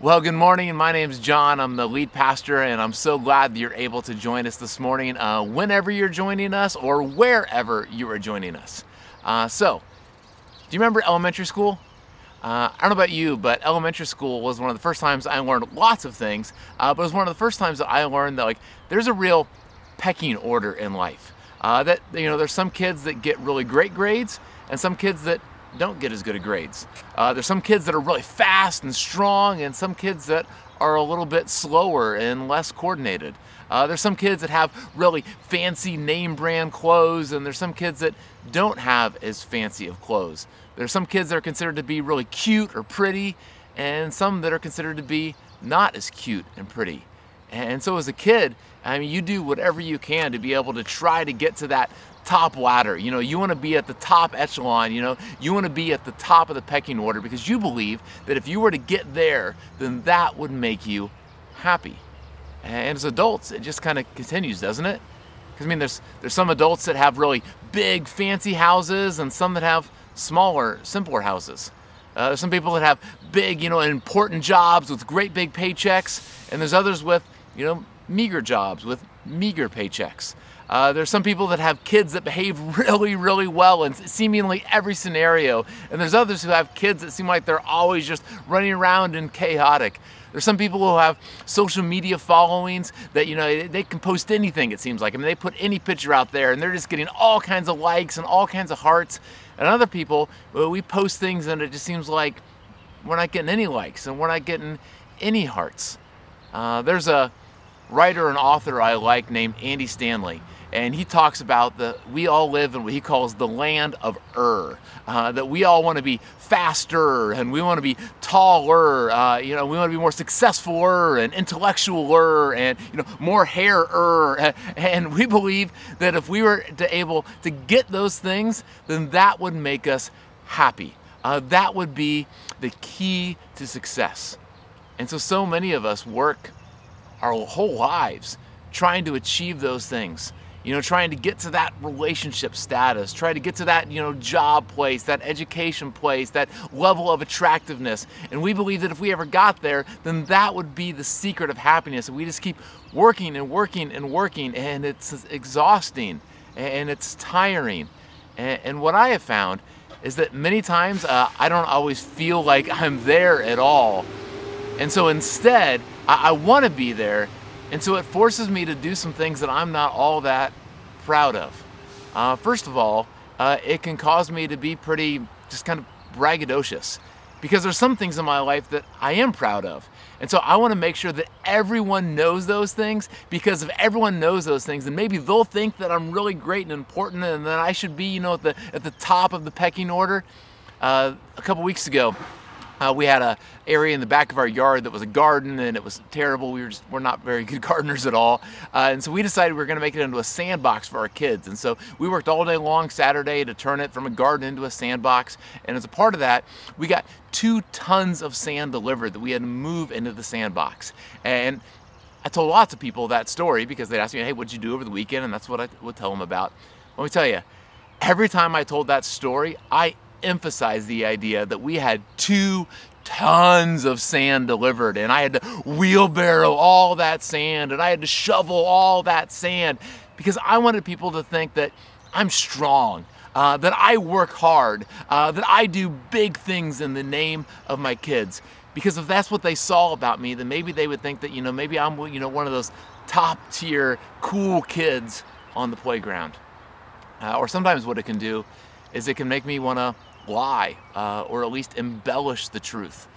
Well, good morning. My name's John. I'm the lead pastor, and I'm so glad that you're able to join us this morning, uh, whenever you're joining us or wherever you are joining us. Uh, so, do you remember elementary school? Uh, I don't know about you, but elementary school was one of the first times I learned lots of things, uh, but it was one of the first times that I learned that like there's a real pecking order in life. Uh, that you know, there's some kids that get really great grades, and some kids that don't get as good of grades. Uh, there's some kids that are really fast and strong, and some kids that are a little bit slower and less coordinated. Uh, there's some kids that have really fancy name brand clothes, and there's some kids that don't have as fancy of clothes. There's some kids that are considered to be really cute or pretty, and some that are considered to be not as cute and pretty. And so, as a kid, I mean, you do whatever you can to be able to try to get to that top ladder. You know, you want to be at the top echelon, you know, you want to be at the top of the pecking order because you believe that if you were to get there, then that would make you happy. And as adults, it just kind of continues, doesn't it? Because I mean, there's there's some adults that have really big, fancy houses, and some that have smaller, simpler houses. Uh, there's some people that have big, you know, important jobs with great big paychecks, and there's others with, you know, meager jobs with meager paychecks. Uh, there's some people that have kids that behave really, really well in seemingly every scenario. And there's others who have kids that seem like they're always just running around and chaotic. There's some people who have social media followings that, you know, they can post anything, it seems like. I mean, they put any picture out there and they're just getting all kinds of likes and all kinds of hearts. And other people, well, we post things and it just seems like we're not getting any likes and we're not getting any hearts. Uh, there's a writer and author I like named Andy Stanley and he talks about that we all live in what he calls the land of Ur. Uh, that we all want to be faster and we want to be taller. Uh, you know, we want to be more successfuler and intellectualer and you know more hairer. And we believe that if we were to able to get those things, then that would make us happy. Uh, that would be the key to success. And so, so many of us work our whole lives trying to achieve those things you know, trying to get to that relationship status, try to get to that, you know, job place, that education place, that level of attractiveness. And we believe that if we ever got there, then that would be the secret of happiness. And we just keep working and working and working, and it's exhausting and it's tiring. And, what I have found is that many times uh, I don't always feel like I'm there at all. And so instead, I, I want to be there and so it forces me to do some things that I'm not all that proud of. Uh, first of all, uh, it can cause me to be pretty just kind of braggadocious because there's some things in my life that I am proud of. And so I want to make sure that everyone knows those things because if everyone knows those things, then maybe they'll think that I'm really great and important and that I should be, you know, at the at the top of the pecking order. Uh, a couple weeks ago, uh, we had a area in the back of our yard that was a garden, and it was terrible. We were just we're not very good gardeners at all, uh, and so we decided we were going to make it into a sandbox for our kids. And so we worked all day long Saturday to turn it from a garden into a sandbox. And as a part of that, we got two tons of sand delivered that we had to move into the sandbox. And I told lots of people that story because they'd ask me, "Hey, what'd you do over the weekend?" And that's what I would tell them about. Let me tell you, every time I told that story, I emphasize the idea that we had two tons of sand delivered and I had to wheelbarrow all that sand and I had to shovel all that sand because I wanted people to think that I'm strong. Uh, that I work hard, uh, that I do big things in the name of my kids. Because if that's what they saw about me, then maybe they would think that you know maybe I'm you know one of those top tier cool kids on the playground. Uh, or sometimes what it can do is it can make me want to lie uh, or at least embellish the truth.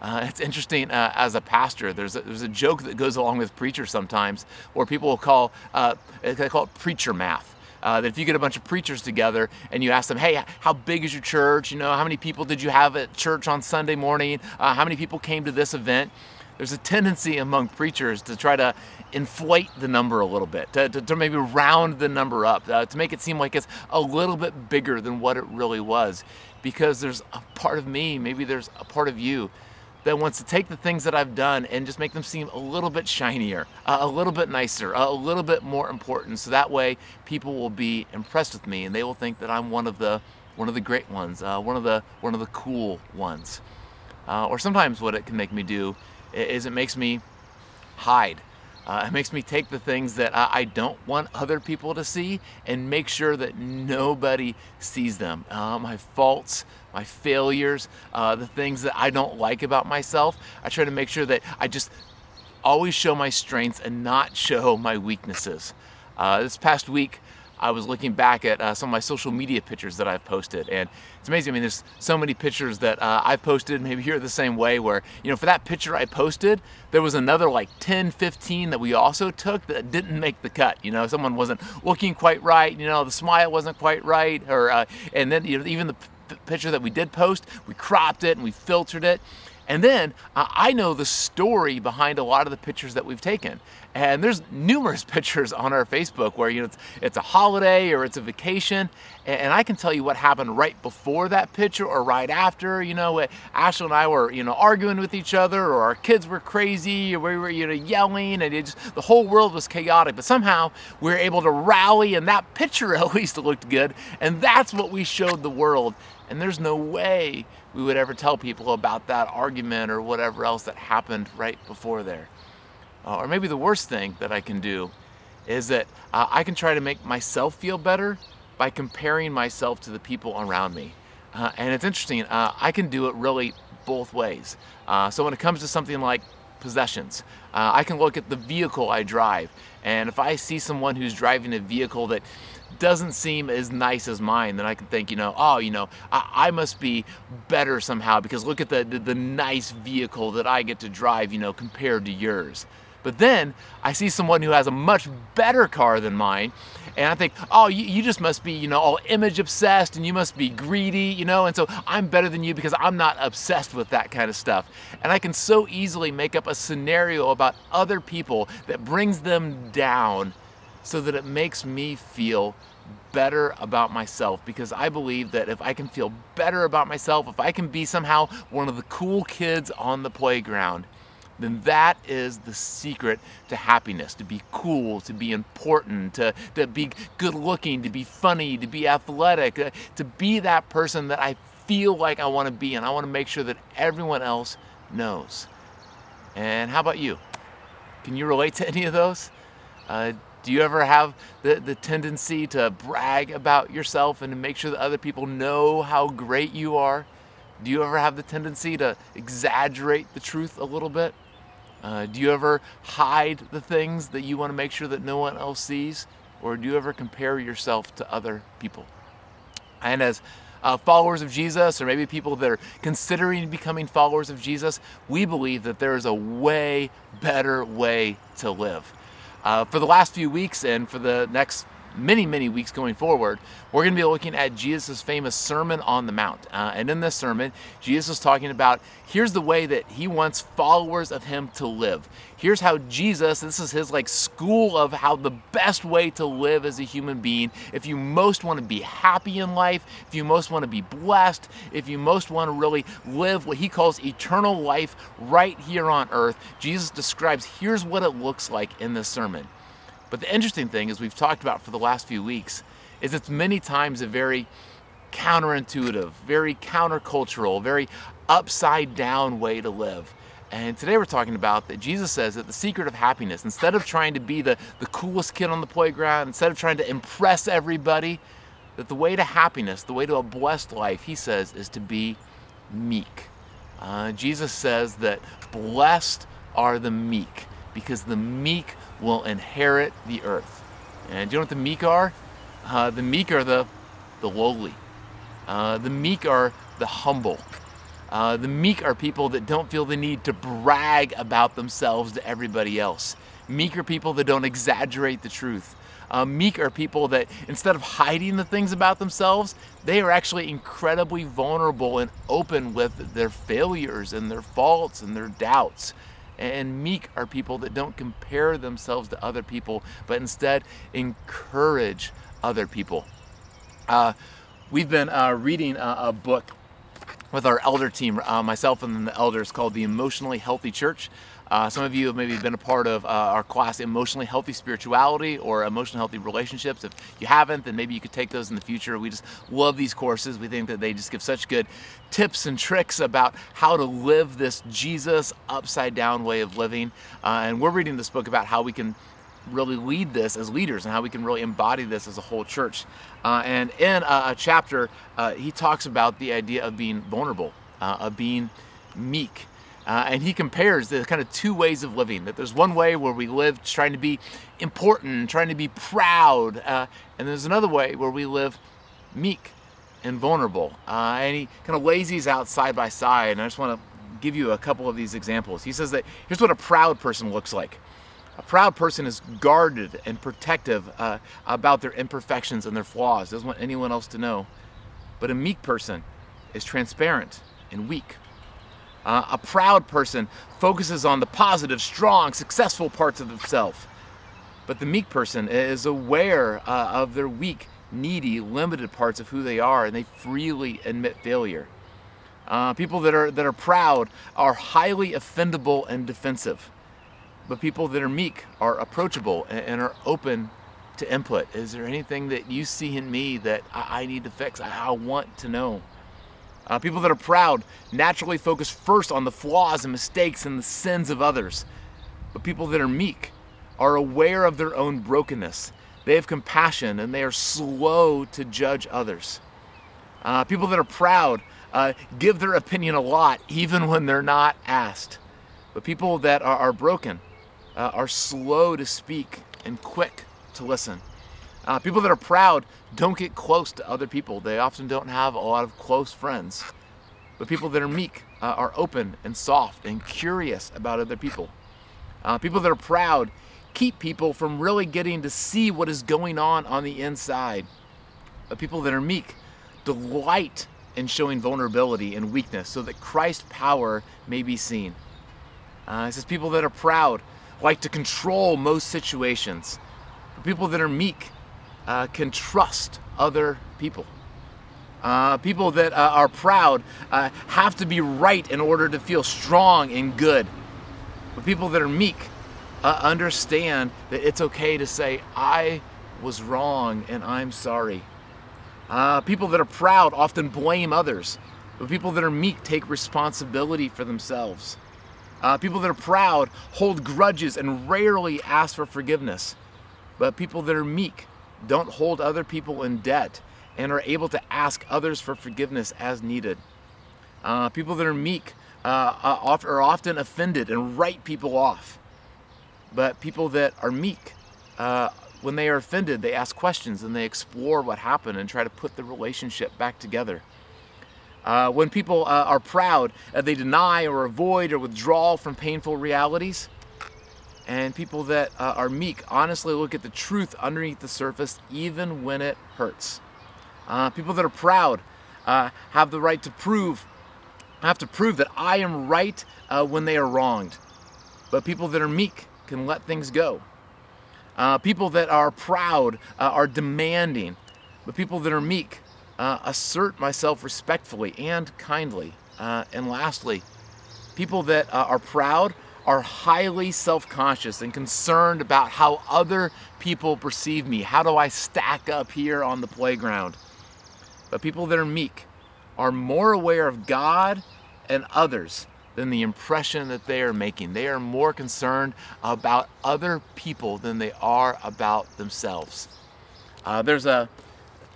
Uh, it's interesting uh, as a pastor. There's a, there's a joke that goes along with preachers sometimes, where people will call uh, they call it preacher math. Uh, that if you get a bunch of preachers together and you ask them, hey, how big is your church? You know, how many people did you have at church on Sunday morning? Uh, how many people came to this event? there's a tendency among preachers to try to inflate the number a little bit, to, to, to maybe round the number up, uh, to make it seem like it's a little bit bigger than what it really was. Because there's a part of me, maybe there's a part of you that wants to take the things that I've done and just make them seem a little bit shinier, a little bit nicer, a little bit more important. So that way people will be impressed with me and they will think that I'm one of the one of the great ones, uh, one of the one of the cool ones. Uh, or sometimes what it can make me do is it makes me hide. Uh, it makes me take the things that I, I, don't want other people to see and make sure that nobody sees them. Uh, my faults, my failures, uh, the things that I don't like about myself. I try to make sure that I just always show my strengths and not show my weaknesses. Uh, this past week, I was looking back at uh, some of my social media pictures that I've posted, and it's amazing. I mean, there's so many pictures that uh, I've posted. Maybe you're the same way, where you know, for that picture I posted, there was another like 10, 15 that we also took that didn't make the cut. You know, someone wasn't looking quite right. You know, the smile wasn't quite right, or uh, and then you know, even the p- picture that we did post, we cropped it and we filtered it. And then uh, I know the story behind a lot of the pictures that we've taken. And there's numerous pictures on our Facebook where you know it's, it's a holiday or it's a vacation, and, I can tell you what happened right before that picture or right after. You know, Ashley and I were you know arguing with each other, or our kids were crazy, or we were you know yelling, and just the whole world was chaotic. But somehow we were able to rally, and that picture at least looked good, and that's what we showed the world. And there's no way we would ever tell people about that argument or whatever else that happened right before there. Uh, or maybe the worst thing that I can do is that uh, I can try to make myself feel better by comparing myself to the people around me. Uh, and it's interesting, uh, I can do it really both ways. Uh, so when it comes to something like possessions, uh, I can look at the vehicle I drive. And if I see someone who's driving a vehicle that doesn't seem as nice as mine, then I can think, you know, oh, you know, I, I must be better somehow because look at the, the, the nice vehicle that I get to drive, you know, compared to yours. But then I see someone who has a much better car than mine, and I think, oh, you, you, just must be, you know, all image obsessed and you must be greedy, you know, and so I'm better than you because I'm not obsessed with that kind of stuff. And I can so easily make up a scenario about other people that brings them down so that it makes me feel better about myself because I believe that if I can feel better about myself, if I can be somehow one of the cool kids on the playground, then that is the secret to happiness to be cool, to be important, to, to be good looking, to be funny, to be athletic, uh, to be that person that I feel like I want to be, and I want to make sure that everyone else knows. And how about you? Can you relate to any of those? Uh, do you ever have the, the tendency to brag about yourself and to make sure that other people know how great you are? Do you ever have the tendency to exaggerate the truth a little bit? Uh, do you ever hide the things that you want to make sure that no one else sees? Or do you ever compare yourself to other people? And as uh, followers of Jesus, or maybe people that are considering becoming followers of Jesus, we believe that there is a way better way to live. Uh, for the last few weeks and for the next many, many weeks going forward, we're going to be looking at Jesus' famous Sermon on the Mount. Uh, and in this sermon, Jesus is talking about here's the way that he wants followers of him to live. Here's how Jesus, this is his like school of how the best way to live as a human being. If you most want to be happy in life, if you most want to be blessed, if you most want to really live what he calls eternal life right here on earth, Jesus describes here's what it looks like in this sermon. But the interesting thing, as we've talked about for the last few weeks, is it's many times a very counterintuitive, very countercultural, very upside down way to live. And today we're talking about that Jesus says that the secret of happiness, instead of trying to be the, the coolest kid on the playground, instead of trying to impress everybody, that the way to happiness, the way to a blessed life, he says, is to be meek. Uh, Jesus says that blessed are the meek because the meek will inherit the earth. And do you know what the meek are? Uh, the meek are the, the lowly. Uh, the meek are the humble. Uh, the meek are people that don't feel the need to brag about themselves to everybody else. Meek are people that don't exaggerate the truth. Uh, meek are people that instead of hiding the things about themselves, they are actually incredibly vulnerable and open with their failures and their faults and their doubts. And meek are people that don't compare themselves to other people, but instead encourage other people. Uh, we've been uh, reading a, a, book with our elder team, uh, myself and the elders, called the Emotionally Healthy Church. Uh, some of you have maybe been a part of uh, our class, Emotionally Healthy Spirituality or Emotionally Healthy Relationships. If you haven't, then maybe you could take those in the future. We just love these courses. We think that they just give such good tips and tricks about how to live this Jesus upside down way of living. Uh, and we're reading this book about how we can really lead this as leaders and how we can really embody this as a whole church. Uh, and in a, a chapter, uh, he talks about the idea of being vulnerable, uh, of being meek. Uh, and he compares the kind of two ways of living. That there's one way where we live trying to be important, trying to be proud, uh, and there's another way where we live meek and vulnerable. And he kind of lays these out side by side. And I just want to give you a couple of these examples. He says that here's what a proud person looks like. A proud person is guarded and protective uh, about their imperfections and their flaws, doesn't want anyone else to know. But a meek person is transparent and weak. Uh, a proud person focuses on the positive, strong, successful parts of themselves. But the meek person is aware uh, of their weak, needy, limited parts of who they are, and they freely admit failure. Uh, people that are that are proud are highly offendable and defensive, but people that are meek are approachable and, are open to input. Is there anything that you see in me that I, need to fix? I, I want to know. Uh, people that are proud naturally focus first on the flaws and mistakes and the sins of others. But people that are meek are aware of their own brokenness. They have compassion and they are slow to judge others. Uh, people that are proud uh, give their opinion a lot, even when they're not asked. But people that are, are broken uh, are slow to speak and quick to listen. Uh, people that are proud don't get close to other people. They often don't have a lot of close friends. But people that are meek uh, are open and soft and curious about other people. Uh, people that are proud keep people from really getting to see what is going on on the inside. But people that are meek delight in showing vulnerability and weakness so that Christ's power may be seen. Uh, it says people that are proud like to control most situations. But people that are meek uh, can trust other people. Uh, people that uh, are proud uh, have to be right in order to feel strong and good. But people that are meek uh, understand that it's okay to say, I was wrong and I'm sorry. Uh, people that are proud often blame others, but people that are meek take responsibility for themselves. People that are proud hold grudges and rarely ask for forgiveness, but people that are meek don't hold other people in debt, and are able to ask others for forgiveness as needed. Uh, people that are meek uh, uh are often offended and write people off. But people that are meek, uh, when they are offended, they ask questions and they explore what happened and try to put the relationship back together. Uh, when people uh, are proud, they deny or avoid or withdraw from painful realities. And people that uh, are meek honestly look at the truth underneath the surface even when it hurts. Uh, people that are proud uh, have the right to prove have to prove that i am right uh, when they are wronged. But people that are meek can let things go. Uh, people that are proud uh, are demanding. But people that are meek Uh, assert myself respectfully and kindly uh, and lastly people that uh, are proud are highly self conscious and concerned about how other people perceive me. How do I stack up here on the playground? But people that are meek are more aware of God and others than the impression that they are making. They are more concerned about other people than they are about themselves. Uh, there's a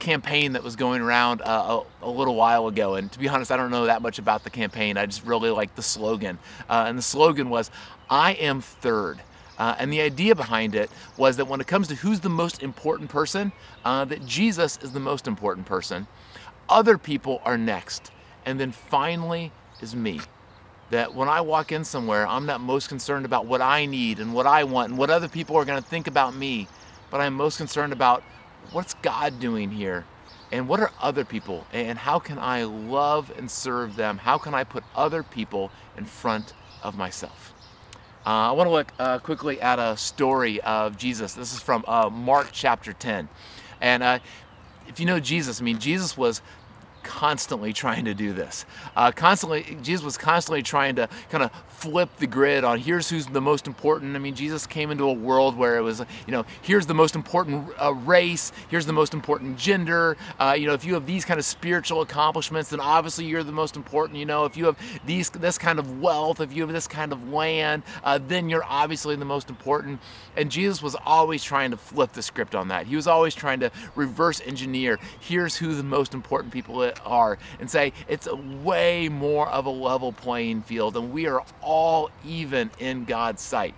campaign that was going around uh, a, a, little while ago. And to be honest, I don't know that much about the campaign. I just really like the slogan. Uh, and the slogan was, I am third. Uh, and the idea behind it was that when it comes to who's the most important person, uh, that Jesus is the most important person. Other people are next. And then finally is me. That when I walk in somewhere, I'm not most concerned about what I need and what I want and what other people are going to think about me, but I'm most concerned about what's God doing here? And what are other people? And how can I love and serve them? How can I put other people in front of myself? Uh, I want to look uh, quickly at a story of Jesus. This is from uh, Mark chapter 10. And uh, if you know Jesus, I mean, Jesus was constantly trying to do this. Uh, constantly, Jesus was constantly trying to kind of flip the grid on here's who's the most important. I mean, Jesus came into a world where it was, you know, here's the most important uh, race, here's the most important gender. Uh, you know, if you have these kind of spiritual accomplishments, then obviously you're the most important. You know, if you have these this kind of wealth, if you have this kind of land, uh, then you're obviously the most important. And Jesus was always trying to flip the script on that. He was always trying to reverse engineer. Here's who the most important people are, and say it's a way more of a level playing field, and we are all even in God's sight.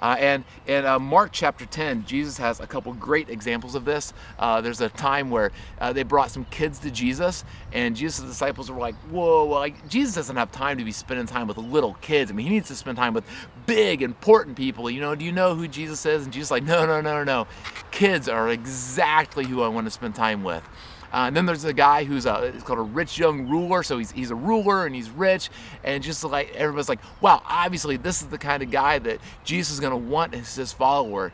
Uh, and in uh, Mark chapter 10, Jesus has a couple great examples of this. Uh, there's a time where uh, they brought some kids to Jesus, and Jesus' disciples were like, Whoa, well, like, Jesus doesn't have time to be spending time with little kids. I mean, he needs to spend time with big, important people. You know, do you know who Jesus is? And Jesus like, No, no, no, no, no. Kids are exactly who I want to spend time with. Uh, and then there's a guy who's a, it's called a rich young ruler. So he's, he's a ruler and he's rich. And just like everybody's like, wow, obviously this is the kind of guy that Jesus is going to want as his follower.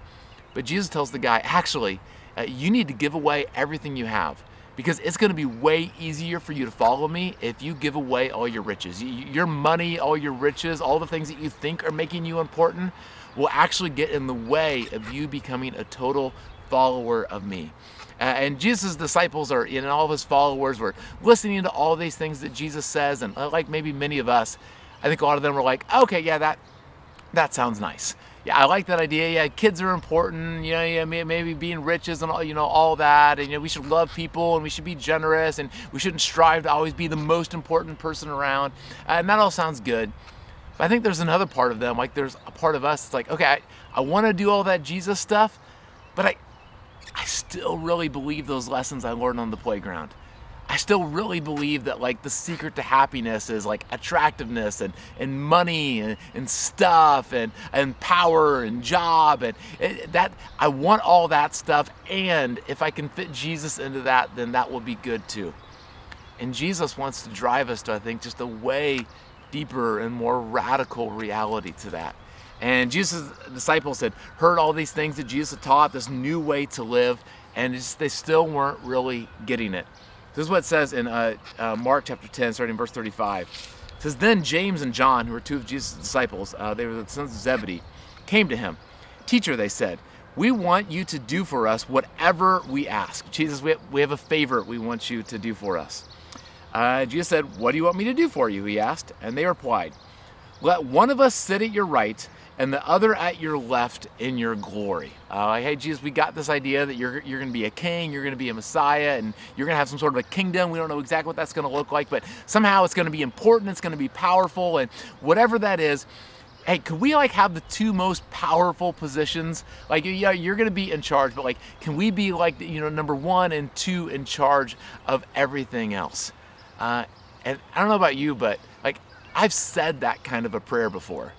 But Jesus tells the guy, actually, uh, you need to give away everything you have because it's going to be way easier for you to follow me if you give away all your riches. Your money, all your riches, all the things that you think are making you important will actually get in the way of you becoming a total follower of me. Uh, and Jesus' disciples are, and all of his followers were listening to all these things that Jesus says, and uh, like maybe many of us, I think a lot of them were like, okay, yeah, that that sounds nice. Yeah, I like that idea. Yeah, kids are important. You know, yeah, maybe being rich isn't all, you know, all that. And you know, we should love people and we should be generous and we shouldn't strive to always be the most important person around. And that all sounds good. But I think there's another part of them. Like there's a part of us. It's like, okay, I, I want to do all that Jesus stuff, but I I still really believe those lessons I learned on the playground. I still really believe that like the secret to happiness is like attractiveness and, and money and, and stuff and, and power and job and it, that I want all that stuff and if I can fit Jesus into that then that will be good too. And Jesus wants to drive us to I think just a way deeper and more radical reality to that. And Jesus' disciples had heard all these things that Jesus had taught, this new way to live, and they still weren't really getting it. This is what it says in uh, uh, Mark chapter 10, starting verse 35. It says, Then James and John, who were two of Jesus' disciples, uh, they were the sons of Zebedee, came to him. Teacher, they said, we want you to do for us whatever we ask. Jesus, we have, we have a favor we want you to do for us. Uh, Jesus said, What do you want me to do for you? He asked. And they replied, Let one of us sit at your right and the other at your left in your glory. Uh, like, hey, Jesus, we got this idea that you're, you're going to be a king, you're going to be a Messiah, and you're going to have some sort of a kingdom. We don't know exactly what that's going to look like, but somehow it's going to be important, it's going to be powerful, and whatever that is, hey, could we like have the two most powerful positions? Like, yeah, you're to be in charge, but like, can we be like, you know, number one and two in charge of everything else? Uh, and I don't know about you, but like, I've said that kind of a prayer before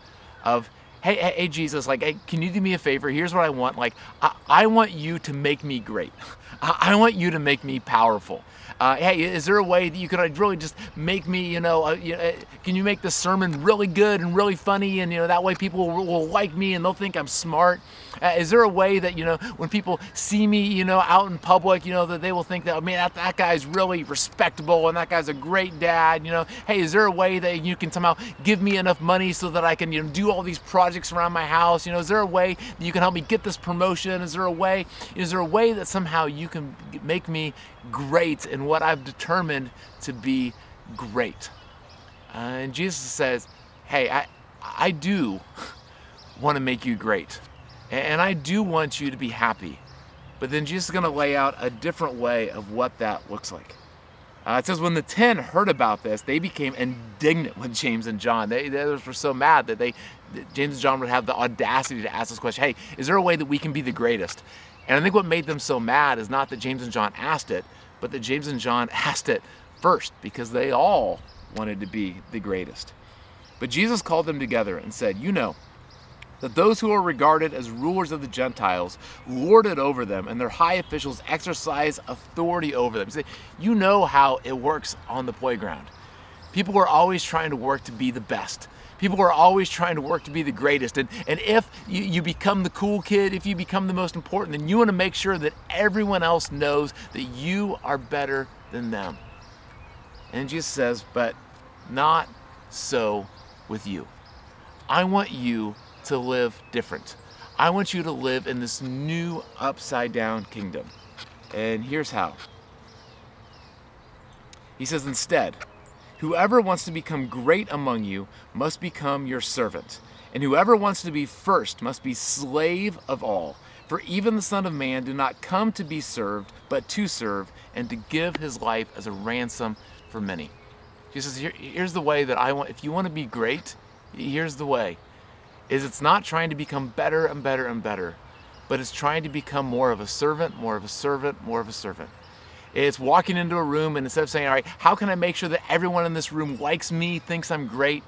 of, hey, hey, hey, Jesus, like, hey, can you do me a favor? Here's what I want. Like, I, I want you to make me great. I, I want you to make me powerful uh, hey, is there a way that you could really just make me, you know, uh, uh, can you make the sermon really good and really funny, and you know that way people will, will like me and they'll think I'm smart. Uh, is there a way that you know when people see me, you know, out in public, you know, that they will think that, oh, man, that, that guy's really respectable and that guy's a great dad. You know, hey, is there a way that you can somehow give me enough money so that I can, you know, do all these projects around my house? You know, is there a way that you can help me get this promotion? Is there a way? Is there a way that somehow you can make me great what I've determined to be great. Uh, and Jesus says, Hey, I, I do want to make you great. And I do want you to be happy. But then Jesus is going to lay out a different way of what that looks like. Uh, it says, when the ten heard about this, they became indignant with James and John. They, they were so mad that they, that James and John would have the audacity to ask this question Hey, is there a way that we can be the greatest? And I think what made them so mad is not that James and John asked it, but that James and John asked it first because they all wanted to be the greatest. But Jesus called them together and said, You know, that those who are regarded as rulers of the Gentiles lord it over them, and their high officials exercise authority over them. You know how it works on the playground. People are always trying to work to be the best. People are always trying to work to be the greatest. And, and if you, you become the cool kid, if you become the most important, then you want to make sure that everyone else knows that you are better than them. And Jesus says, But not so with you. I want you to live different. I want you to live in this new upside down kingdom. And here's how. He says, Instead, whoever wants to become great among you must become your servant, and whoever wants to be first must be slave of all. For even the Son of Man did not come to be served, but to serve, and to give his life as a ransom for many. He says, Here, here's the way that I want, if you want to be great, here's the way. Is it's not trying to become better and better and better, but it's trying to become more of a servant, more of a servant, more of a servant. It's walking into a room and instead of saying, all right, how can I make sure that everyone in this room likes me, thinks I'm great?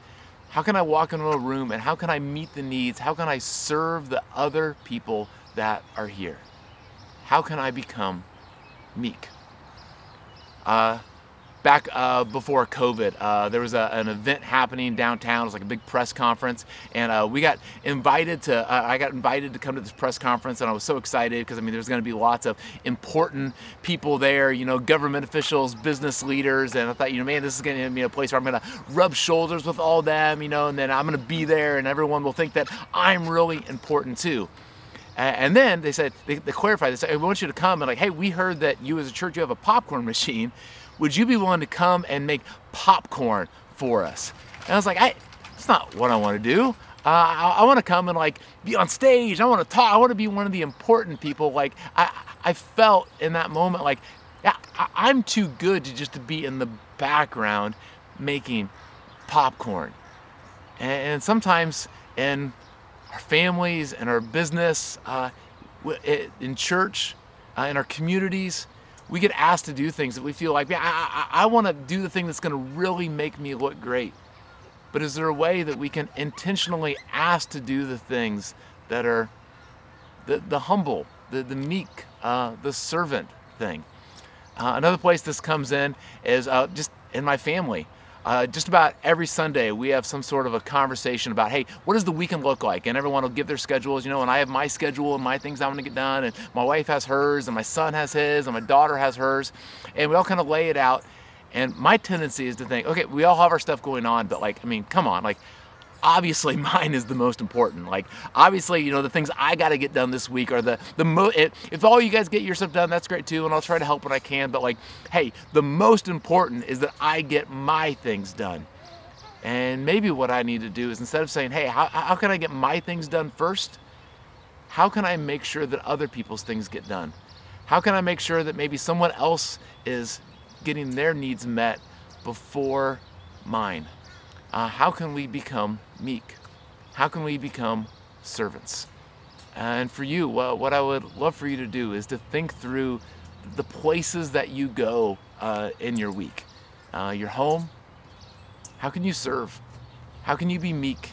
How can I walk into a room and how can I meet the needs? How can I serve the other people that are here? How can I become meek? Uh, back uh, before COVID, uh, there was a, an event happening downtown. It was like a big press conference, and uh, we got invited to. Uh, I got invited to come to this press conference, and I was so excited because I mean, there's going to be lots of important people there. You know, government officials, business leaders, and I thought, you know, man, this is going to be a place where I'm going to rub shoulders with all them. You know, and then I'm going to be there, and everyone will think that I'm really important too. And then they said, they, they clarified, they said, we want you to come and like, hey, we heard that you as a church, you have a popcorn machine would you be willing to come and make popcorn for us? And I was like, I, that's not what I want to do. Uh, I, I want to come and like be on stage. I want to talk. I want to be one of the important people. Like I, I felt in that moment like, yeah, I, am too good to just to be in the background making popcorn. And, and sometimes in our families and our business, uh, in church, uh, in our communities, we get asked to do things that we feel like, yeah, I, I, I want to do the thing that's going to really make me look great. But is there a way that we can intentionally ask to do the things that are the, the humble, the, the meek, uh, the servant thing? Uh, another place this comes in is uh, just in my family. Uh, just about every Sunday, we have some sort of a conversation about, hey, what does the weekend look like? And everyone will give their schedules, you know, and I have my schedule and my things I want to get done, and my wife has hers, and my son has his, and my daughter has hers, and we all kind of lay it out. And my tendency is to think, okay, we all have our stuff going on, but like, I mean, come on, like, obviously mine is the most important. Like obviously, you know, the things I got to get done this week are the the mo- if all you guys get your stuff done, that's great too, and I'll try to help when I can. But like, hey, the most important is that I get my things done. And maybe what I need to do is instead of saying, hey, how, how can I get my things done first? How can I make sure that other people's things get done? How can I make sure that maybe someone else is getting their needs met before mine? Uh, how can we become meek? How can we become servants? And for you, well, what I would love for you to do is to think through the places that you go uh, in your week. Uh, your home, how can you serve? How can you be meek?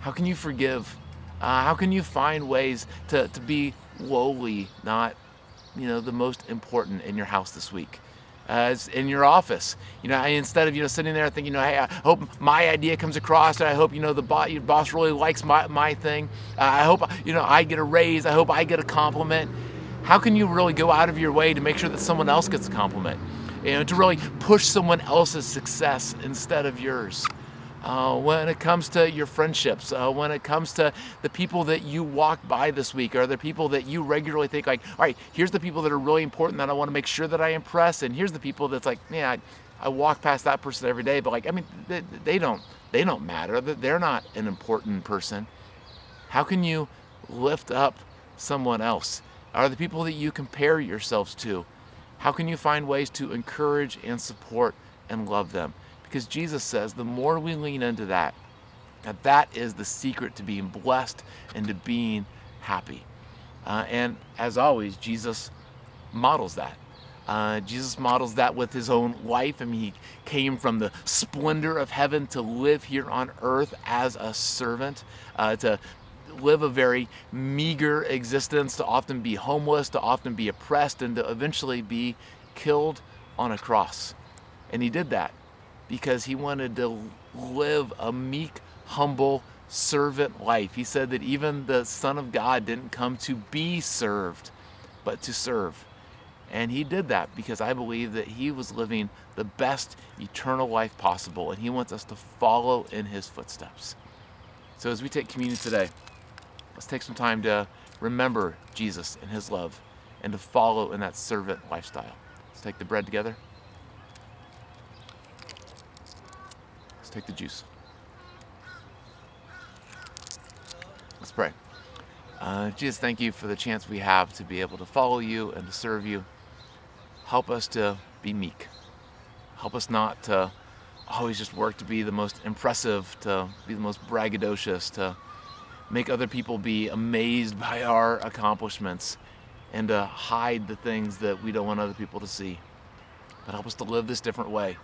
How can you forgive? Uh, how can you find ways to, to be lowly, not you know the most important in your house this week? Uh, in your office. You know, instead of you know sitting there thinking, you know, hey, I hope my idea comes across. I hope you know the boss, your boss really likes my my thing. Uh, I hope you know I get a raise. I hope I get a compliment. How can you really go out of your way to make sure that someone else gets a compliment? You know, to really push someone else's success instead of yours uh, when it comes to your friendships, uh, when it comes to the people that you walk by this week, or the people that you regularly think like, all right, here's the people that are really important that I want to make sure that I impress, and here's the people that's like, yeah, I, I walk past that person every day, but like, I mean, they, they don't, they don't matter. They're not an important person. How can you lift up someone else? Are the people that you compare yourselves to? How can you find ways to encourage and support and love them? Because Jesus says the more we lean into that, that that is the secret to being blessed and to being happy. Uh, and as always, Jesus models that. Uh, Jesus models that with his own life. I mean, he came from the splendor of heaven to live here on earth as a servant, uh, to live a very meager existence, to often be homeless, to often be oppressed, and to eventually be killed on a cross. And he did that because he wanted to live a meek, humble, servant life. He said that even the Son of God didn't come to be served, but to serve. And he did that because I believe that he was living the best eternal life possible, and he wants us to follow in his footsteps. So as we take communion today, let's take some time to remember Jesus and his love and to follow in that servant lifestyle. Let's take the bread together. Take the juice. Let's pray. Uh, Jesus, thank you for the chance we have to be able to follow you and to serve you. Help us to be meek. Help us not to always just work to be the most impressive, to be the most braggadocious, to make other people be amazed by our accomplishments, and to hide the things that we don't want other people to see. But help us to live this different way,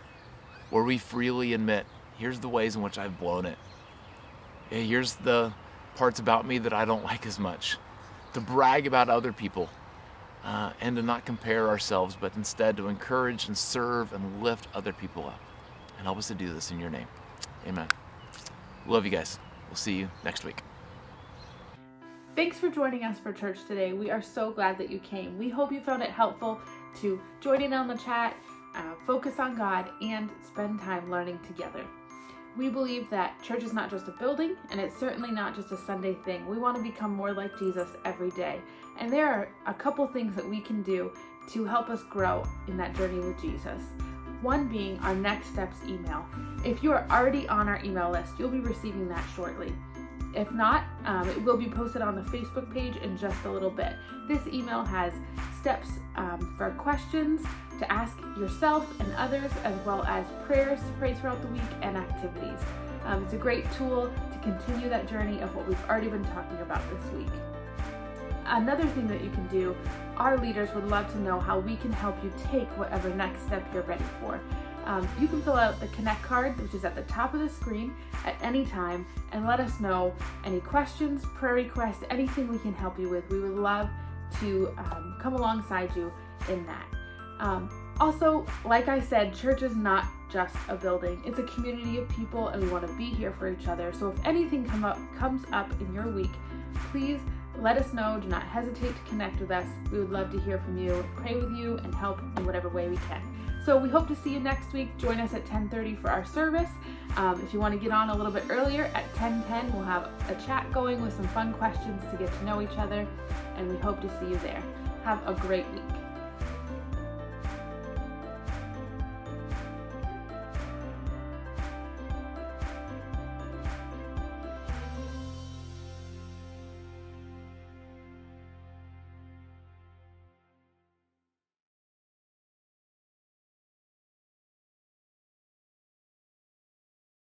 where we freely admit, here's the ways in which I've blown it. Here's the parts about me that I don't like as much. To brag about other people uh, and to not compare ourselves, but instead to encourage and serve and lift other people up. And help us to do this in your name. Amen. Love you guys. We'll see you next week. Thanks for joining us for church today. We are so glad that you came. We hope you found it helpful to join in on the chat, uh, focus on God, and spend time learning together. We believe that church is not just a building, and it's certainly not just a Sunday thing. We want to become more like Jesus every day. And there are a couple things that we can do to help us grow in that journey with Jesus. One being our next steps email. If you are already on our email list, you'll be receiving that shortly. If not, um, it will be posted on the Facebook page in just a little bit. This email has steps um, for questions to ask yourself and others, as well as prayers to pray throughout the week and activities. Um, it's a great tool to continue that journey of what we've already been talking about this week. Another thing that you can do, our leaders would love to know how we can help you take whatever next step you're ready for. Um, you can fill out the Connect card, which is at the top of the screen at any time, and let us know any questions, prayer requests, anything we can help you with. We would love to um, come alongside you in that. Um, also, like I said, church is not just a building. It's a community of people and we want to be here for each other. So if anything come up comes up in your week, please let us know. Do not hesitate to connect with us. We would love to hear from you, pray with you, and help in whatever way we can. So we hope to see you next week. Join us at 10:30 for our service. Um, if you want to get on a little bit earlier, at 10:10 we'll have a chat going with some fun questions to get to know each other, and we hope to see you there. Have a great week.